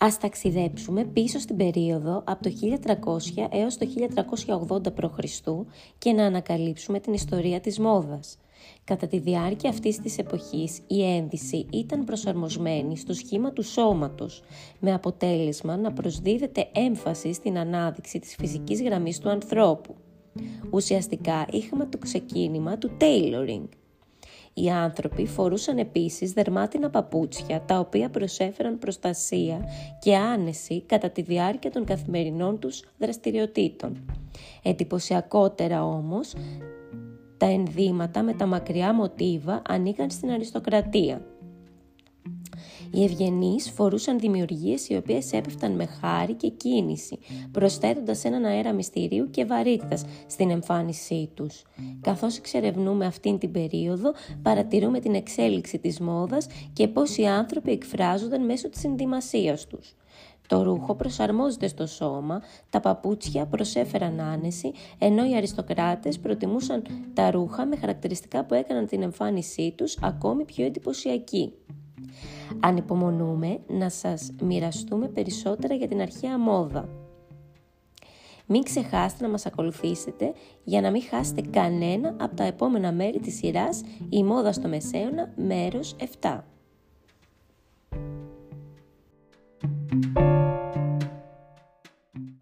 Ας ταξιδέψουμε πίσω στην περίοδο από το 1300 έως το 1380 π.Χ. και να ανακαλύψουμε την ιστορία της μόδας. Κατά τη διάρκεια αυτής της εποχής η ένδυση ήταν προσαρμοσμένη στο σχήμα του σώματος, με αποτέλεσμα να προσδίδεται έμφαση στην ανάδειξη της φυσικής γραμμής του ανθρώπου. Ουσιαστικά είχαμε το ξεκίνημα του tailoring, οι άνθρωποι φορούσαν επίσης δερμάτινα παπούτσια τα οποία προσέφεραν προστασία και άνεση κατά τη διάρκεια των καθημερινών τους δραστηριοτήτων. Εντυπωσιακότερα όμως, τα ενδύματα με τα μακριά μοτίβα ανήκαν στην αριστοκρατία. Οι ευγενείς φορούσαν δημιουργίες οι οποίες έπεφταν με χάρη και κίνηση, προσθέτοντας έναν αέρα μυστηρίου και βαρύτητας στην εμφάνισή τους. Καθώς εξερευνούμε αυτήν την περίοδο, παρατηρούμε την εξέλιξη της μόδας και πώς οι άνθρωποι εκφράζονταν μέσω της ενδυμασίας τους. Το ρούχο προσαρμόζεται στο σώμα, τα παπούτσια προσέφεραν άνεση, ενώ οι αριστοκράτες προτιμούσαν τα ρούχα με χαρακτηριστικά που έκαναν την εμφάνισή τους ακόμη πιο εντυπωσιακή. Ανυπομονούμε να σας μοιραστούμε περισσότερα για την αρχαία μόδα. Μην ξεχάσετε να μας ακολουθήσετε για να μην χάσετε κανένα από τα επόμενα μέρη της σειράς «Η μόδα στο Μεσαίωνα, μέρος 7».